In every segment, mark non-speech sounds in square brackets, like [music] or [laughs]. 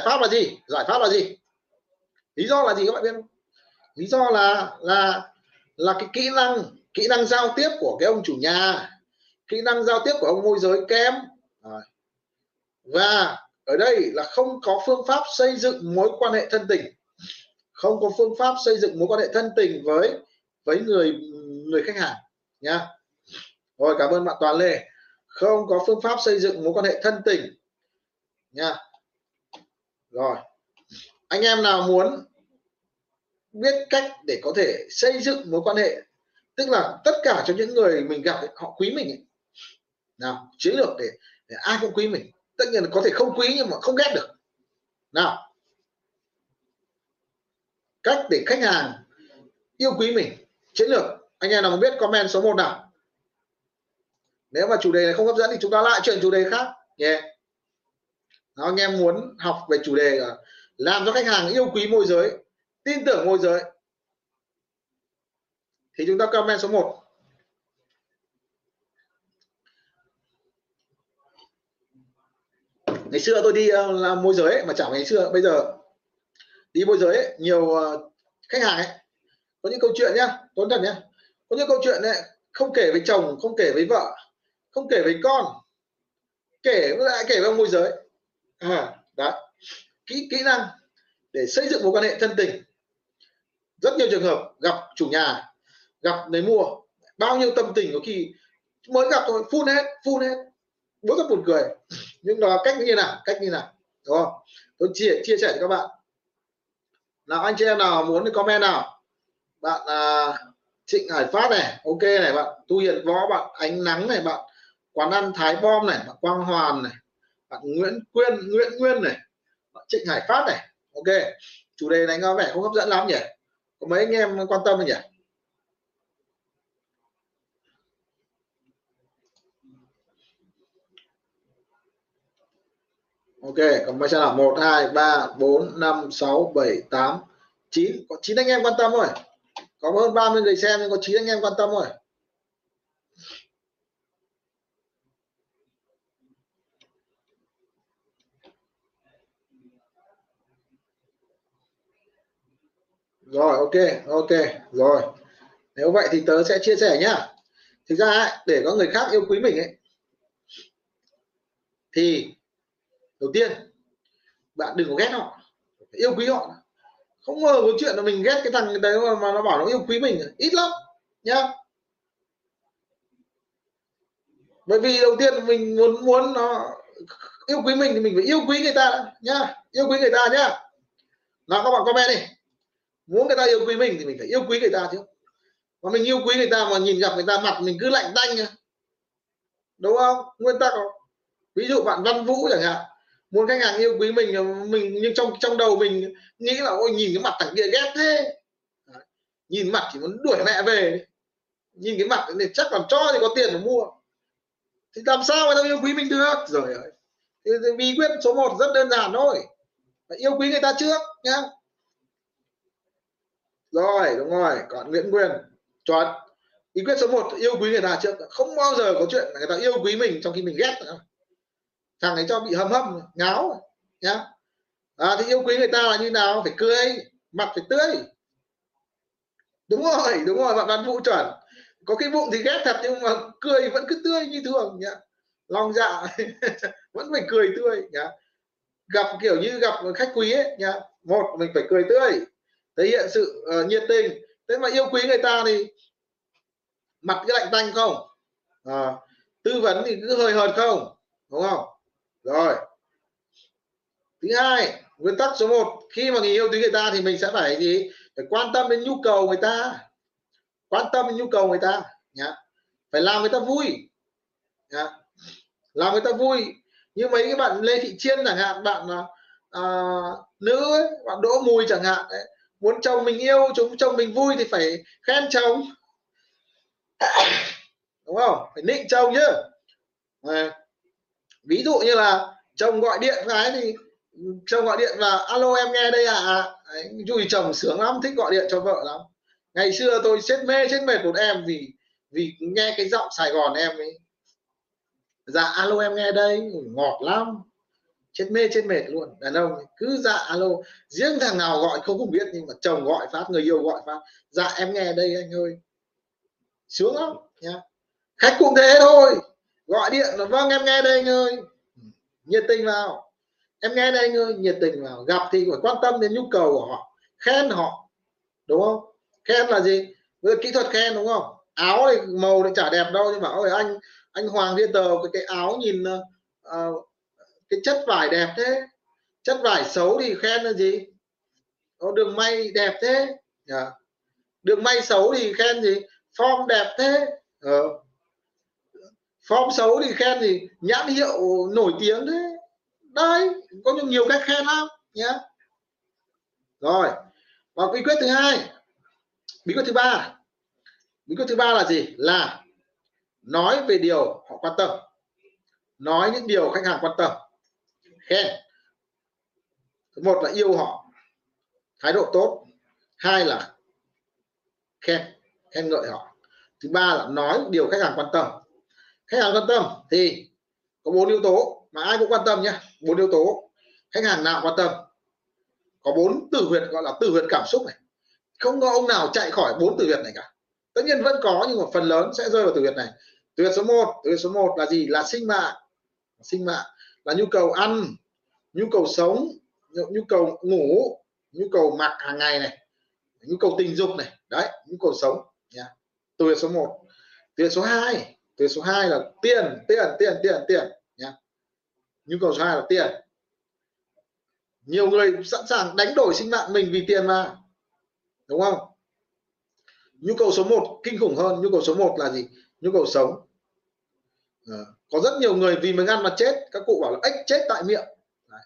giải pháp là gì? Giải pháp là gì? Lý do là gì các bạn biết không? Lý do là là là cái kỹ năng kỹ năng giao tiếp của cái ông chủ nhà, kỹ năng giao tiếp của ông môi giới kém. Và ở đây là không có phương pháp xây dựng mối quan hệ thân tình. Không có phương pháp xây dựng mối quan hệ thân tình với với người người khách hàng nha rồi, cảm ơn bạn toàn lê. Không có phương pháp xây dựng mối quan hệ thân tình nha rồi. Anh em nào muốn biết cách để có thể xây dựng mối quan hệ tức là tất cả cho những người mình gặp ấy, họ quý mình ấy. nào chiến lược để, để ai cũng quý mình tất nhiên là có thể không quý nhưng mà không ghét được. Nào. Cách để khách hàng yêu quý mình chiến lược. Anh em nào muốn biết comment số 1 nào. Nếu mà chủ đề này không hấp dẫn thì chúng ta lại chuyển chủ đề khác. Nhé yeah. Đó, anh em muốn học về chủ đề là làm cho khách hàng yêu quý môi giới tin tưởng môi giới. Thì chúng ta comment số 1 ngày xưa tôi đi ờ, làm môi giới ấy, mà chẳng ngày xưa bây giờ. Đi môi giới ấy, nhiều ờ, khách hàng ấy có những câu chuyện nhá tốn thật nhá. Có những câu chuyện này không kể với chồng không kể với vợ không kể với con kể lại kể với môi giới à đó kỹ kỹ năng để xây dựng mối quan hệ thân tình. Rất nhiều trường hợp gặp chủ nhà gặp người mua bao nhiêu tâm tình có khi mới gặp thôi phun hết phun hết mới gặp buồn cười. Nhưng đó cách như nào cách như nào đúng không? Tôi chia chia sẻ cho các bạn. Nào anh chị em nào muốn thì comment nào? Bạn à, Trịnh Hải Phát này ok này bạn Tu Hiền Võ bạn Ánh Nắng này bạn quán ăn Thái Bom này bạn Quang Hoàn này bạn Nguyễn Quyên, Nguyễn Nguyên này, bạn Trịnh Hải Phát này. Ok, chủ đề này có vẻ, không hấp dẫn lắm nhỉ? Có mấy anh em quan tâm không nhỉ? Ok, còn mấy giờ nào? một, hai, ba, bốn, năm, sáu, bảy, tám, chín. Có chín anh em quan tâm rồi có hơn 30 người xem nhưng có chín anh em quan tâm rồi rồi ok ok rồi. Nếu vậy thì tớ sẽ chia sẻ nhá. Thực ra ấy, để có người khác yêu quý mình ấy thì đầu tiên bạn đừng có ghét họ yêu quý họ. Không ngờ có chuyện là mình ghét cái thằng đấy mà, mà nó bảo nó yêu quý mình ít lắm nhá. Bởi vì đầu tiên mình muốn muốn nó yêu quý mình thì mình phải yêu quý người ta nhá. Yêu quý người ta nhá. Nào các bạn comment đi muốn người ta yêu quý mình thì mình phải yêu quý người ta chứ. Mà mình yêu quý người ta mà nhìn gặp người ta mặt mình cứ lạnh tanh đúng không? Nguyên tắc không? Ví dụ bạn văn vũ chẳng hạn muốn khách hàng yêu quý mình mình nhưng trong trong đầu mình nghĩ là ôi nhìn cái mặt thằng kia ghét thế. Đấy. nhìn mặt chỉ muốn đuổi mẹ về. Nhìn cái mặt này chắc làm cho thì có tiền để mua. Thì làm sao người ta yêu quý mình được? Rồi thì, bí quyết số 1 rất đơn giản thôi. Phải yêu quý người ta trước nhá rồi đúng rồi còn Nguyễn Nguyên chuẩn bí quyết số 1 yêu quý người ta trước. Không bao giờ có chuyện người ta yêu quý mình trong khi mình ghét nữa thằng ấy cho bị hầm hâm, ngáo nhá. À, thì yêu quý người ta là như nào? Phải cười mặt phải tươi. Đúng rồi đúng rồi bạn văn vũ chuẩn. Có cái bụng thì ghét thật nhưng mà cười vẫn cứ tươi như thường nhá. Lòng dạ [laughs] vẫn phải cười tươi nhá. Gặp kiểu như gặp khách quý ấy nhá. Một mình phải cười tươi thể hiện sự uh, nhiệt tình. Thế mà yêu quý người ta thì mặt cái lạnh tanh không? À, tư vấn thì cứ hơi hợt không? Đúng không? Rồi. Thứ hai nguyên tắc số 1 khi mà người yêu quý người ta thì mình sẽ phải gì? Phải quan tâm đến nhu cầu người ta. Quan tâm đến nhu cầu người ta nhá. Phải làm người ta vui nhá. Làm người ta vui. Như mấy cái bạn lê thị chiên chẳng hạn bạn à, nữ ấy, bạn đỗ mùi chẳng hạn ấy, muốn chồng mình yêu chúng chồng mình vui thì phải khen chồng. [coughs] Đúng không? Phải nịnh chồng chứ. À, ví dụ như là chồng gọi điện cái thì chồng gọi điện là alo em nghe đây à Đấy, chồng sướng lắm thích gọi điện cho vợ lắm. Ngày xưa tôi chết mê chết mệt một em vì vì nghe cái giọng Sài Gòn em ấy. Dạ alo em nghe đây. Ngọt lắm chết mê chết mệt luôn. Đàn ông cứ dạ alo. Riêng thằng nào gọi không cũng biết nhưng mà chồng gọi phát người yêu gọi phát. Dạ em nghe đây anh ơi. Sướng lắm nhá. Khách cũng thế thôi. Gọi điện là vâng em nghe đây anh ơi. Ừ, nhiệt tình vào. Em nghe đây anh ơi nhiệt tình vào. Gặp thì phải quan tâm đến nhu cầu của họ khen họ đúng không? Khen là gì? Với kỹ thuật khen đúng không? Áo thì màu thì chả đẹp đâu nhưng mà ôi anh anh Hoàng Thiên Tờ cái cái áo nhìn uh, cái chất vải đẹp thế. Chất vải xấu thì khen là gì? Có đường may đẹp thế. Yeah. Đường may xấu thì khen gì? Form đẹp thế. Ờ. form xấu thì khen gì? Nhãn hiệu nổi tiếng thế. Đây có nhiều cách khen lắm nhé rồi và bí quyết thứ hai. Bí quyết thứ ba. Bí quyết thứ ba là gì? Là nói về điều họ quan tâm. Nói những điều khách hàng quan tâm khen thứ một là yêu họ. Thái độ tốt. Hai là khen khen ngợi họ. Thứ ba là nói điều khách hàng quan tâm. Khách hàng quan tâm thì có bốn yếu tố mà ai cũng quan tâm nhé bốn yếu tố. Khách hàng nào quan tâm? Có bốn từ huyệt gọi là từ huyệt cảm xúc này. Không có ông nào chạy khỏi bốn từ huyệt này cả. Tất nhiên vẫn có, nhưng mà phần lớn sẽ rơi vào từ huyệt này. Từ huyệt số 1 từ huyệt số 1 là gì? Là sinh mạng. Sinh mạng là nhu cầu ăn, nhu cầu sống, nhu cầu ngủ, nhu cầu mặc hàng ngày này, nhu cầu tình dục này. Đấy, nhu cầu sống. Nha. Từ số 1 từ số 2 từ số 2 là tiền tiền tiền tiền tiền. Nha. Nhu cầu số 2 là tiền. Nhiều người sẵn sàng đánh đổi sinh mạng mình vì tiền mà. Đúng không? Nhu cầu số 1 kinh khủng hơn. Nhu cầu số 1 là gì? Nhu cầu sống à, có rất nhiều người vì mình ăn mà chết. Các cụ bảo là ếch chết tại miệng. Đấy.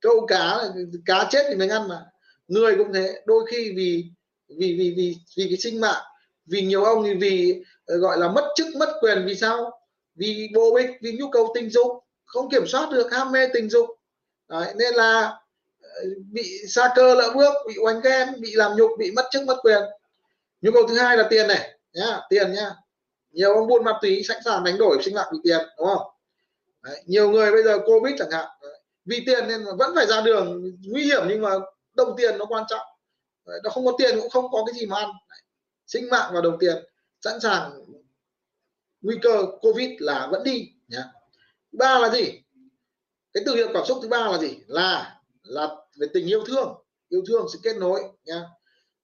câu cá cá chết thì mình ăn mà. Người cũng thế. Đôi khi vì vì vì vì vì cái sinh mạng. Vì nhiều ông thì vì ờ, gọi là mất chức mất quyền vì sao? Vì vô ích vì nhu cầu tình dục. Không kiểm soát được ham mê tình dục. Đấy, nên là ờ, bị xa cơ lỡ bước bị oanh ghen bị làm nhục bị mất chức mất quyền. Nhu cầu thứ hai là tiền này nhá tiền nhá nhiều ông buôn ma túy sẵn sàng đánh đổi sinh mạng vì tiền đúng không? Đấy, nhiều người bây giờ covid chẳng hạn vì tiền nên vẫn phải ra đường nguy hiểm nhưng mà đồng tiền nó quan trọng. Đấy, nó không có tiền cũng không có cái gì mà ăn. Đấy, sinh mạng và đồng tiền sẵn sàng nguy cơ covid là vẫn đi nhá. Ba là gì? Cái từ hiệu cảm xúc thứ ba là gì? Là là về tình yêu thương. Yêu thương sự kết nối nha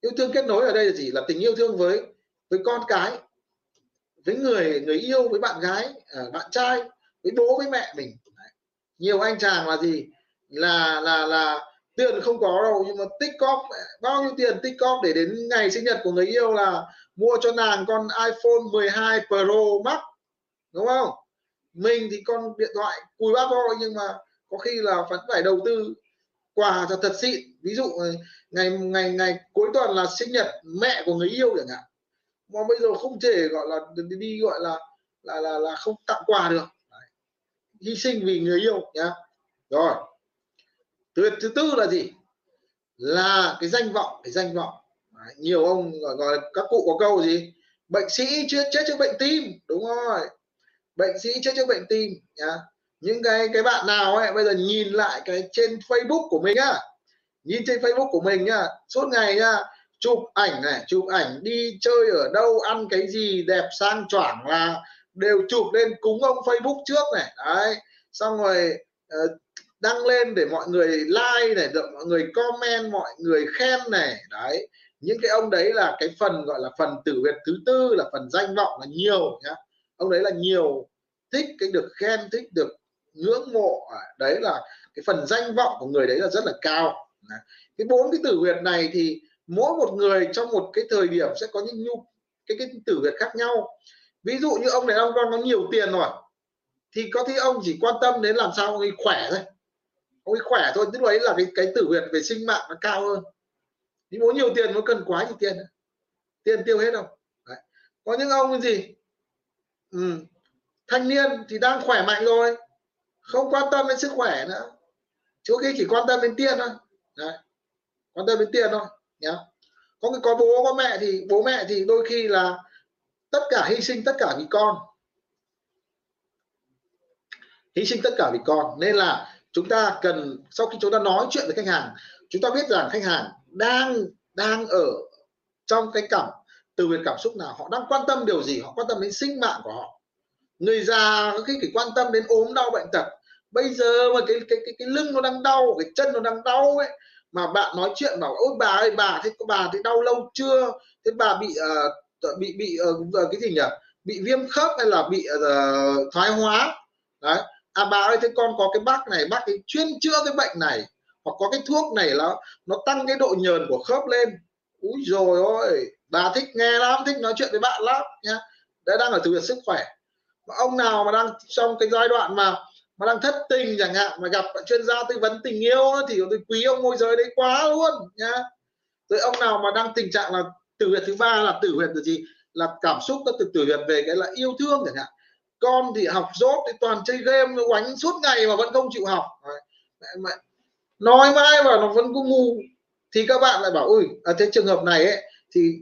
yêu thương kết nối ở đây là gì? Là tình yêu thương với với con cái với người người yêu, với bạn gái ờ, bạn trai, với bố, với mẹ mình. Đấy. nhiều anh chàng là gì? Là là là tiền không có đâu, nhưng mà tích cóp bao nhiêu tiền tích cóp để đến ngày sinh nhật của người yêu là mua cho nàng con iPhone 12 Pro Max, đúng không? Mình thì con điện thoại cùi bắp thôi nhưng mà có khi là vẫn phải đầu tư quà cho thật xịn. Ví dụ ờ, ngày ngày ngày cuối tuần là sinh nhật mẹ của người yêu chẳng hạn mà bây giờ không thể gọi là đi, gọi là là là là không tặng quà được. Đấy. hy sinh vì người yêu nhá. Rồi. Tuyệt thứ tư là gì? Là cái danh vọng cái danh vọng. Đấy. nhiều ông gọi, gọi các cụ có câu gì? Bệnh sĩ chết chết trước bệnh tim đúng rồi. Bệnh sĩ chết trước bệnh tim nhá. Những cái cái bạn nào ấy bây giờ nhìn lại cái trên Facebook của mình á nhìn trên Facebook của mình nhá. Suốt ngày nhá chụp ảnh này chụp ảnh đi chơi ở đâu ăn cái gì đẹp sang choảng là đều chụp lên cúng ông Facebook trước này. Đấy xong rồi uh, đăng lên để mọi người like này được mọi người comment mọi người khen này. Đấy những cái ông đấy là cái phần gọi là phần tử việt thứ tư là phần danh vọng là nhiều nhá. Ông đấy là nhiều thích cái được khen thích được ngưỡng mộ. À, đấy là cái phần danh vọng của người đấy là rất là cao. Cái bốn cái tử huyệt này thì mỗi một người trong một cái thời điểm sẽ có những nhu, cái cái tử huyệt khác nhau. Ví dụ như ông này, ông con có nhiều tiền rồi, thì có thể ông chỉ quan tâm đến làm sao ông ấy khỏe thôi. Ông ấy khỏe thôi, tức đấy là cái cái tử huyệt về sinh mạng nó cao hơn. Nhưng muốn nhiều tiền nó cần quá nhiều tiền. Tiền tiêu hết đâu đấy. có những ông cái gì? Ừ. thanh niên thì đang khỏe mạnh rồi, không quan tâm đến sức khỏe nữa. Chỗ kia chỉ quan tâm đến tiền thôi. Đấy. quan tâm đến tiền thôi nhá. Có cái có bố có mẹ thì bố mẹ thì đôi khi là tất cả hy sinh tất cả vì con. Hy sinh tất cả vì con. Nên là chúng ta cần sau khi chúng ta nói chuyện với khách hàng chúng ta biết rằng khách hàng đang đang ở trong cái cảm từ về cảm xúc nào họ đang quan tâm điều gì họ quan tâm đến sinh mạng của họ. Người già có khi phải quan tâm đến ốm đau bệnh tật. Bây giờ mà cái cái cái, cái lưng nó đang đau cái chân nó đang đau ấy mà bạn nói chuyện bảo ôi bà ơi bà thế bà thấy đau lâu chưa? Thế bà bị uh, bị bị uh, cái gì nhỉ? Bị viêm khớp hay là bị uh, thoái hóa? Đấy. À bà ơi thế con có cái bác này bác ấy chuyên chữa cái bệnh này hoặc có cái thuốc này là nó tăng cái độ nhờn của khớp lên. Úi rồi ôi bà thích nghe lắm thích nói chuyện với bạn lắm nhá. Đấy đang ở từ việc sức khỏe. Mà ông nào mà đang trong cái giai đoạn mà mà đang thất tình chẳng hạn, mà gặp chuyên gia tư vấn tình yêu thì tôi quý ông môi giới đấy quá luôn, nhá. Rồi ông nào mà đang tình trạng là tử huyệt thứ ba là tử huyệt là gì? Là cảm xúc nó từ tử huyệt về cái là yêu thương chẳng hạn. Con thì học dốt thì toàn chơi game, nó quánh suốt ngày mà vẫn không chịu học. Nói mãi mà nó vẫn cứ ngu. Thì các bạn lại bảo ui ở à, thế trường hợp này ấy, thì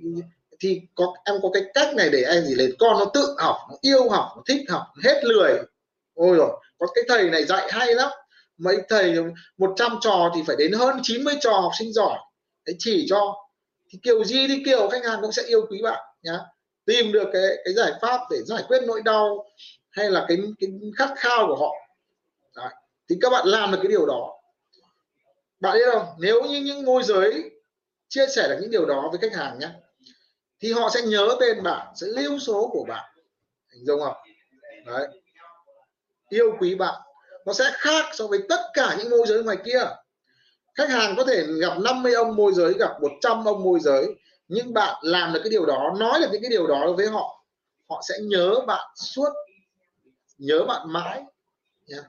thì có, em có cái cách này để em gì? Lấy con nó tự học, nó yêu học, nó thích học hết lười. Ôi rồi có cái thầy này dạy hay lắm. Mấy thầy 100 trò thì phải đến hơn 90 trò học sinh giỏi. Để chỉ cho. Thì kiểu gì thì kiểu, khách hàng cũng sẽ yêu quý bạn, nhá. Tìm được cái cái giải pháp để giải quyết nỗi đau hay là cái cái khát khao của họ. Đấy. thì các bạn làm được cái điều đó. Bạn biết không? Nếu như những môi giới chia sẻ được những điều đó với khách hàng nhé thì họ sẽ nhớ tên bạn, sẽ lưu số của bạn. Hình dung không? Đấy yêu quý bạn. Nó sẽ khác so với tất cả những môi giới ngoài kia. Khách hàng có thể gặp 50 ông môi giới, gặp 100 ông môi giới, nhưng bạn làm được cái điều đó, nói được những cái điều đó với họ họ sẽ nhớ bạn suốt, nhớ bạn mãi. Yeah.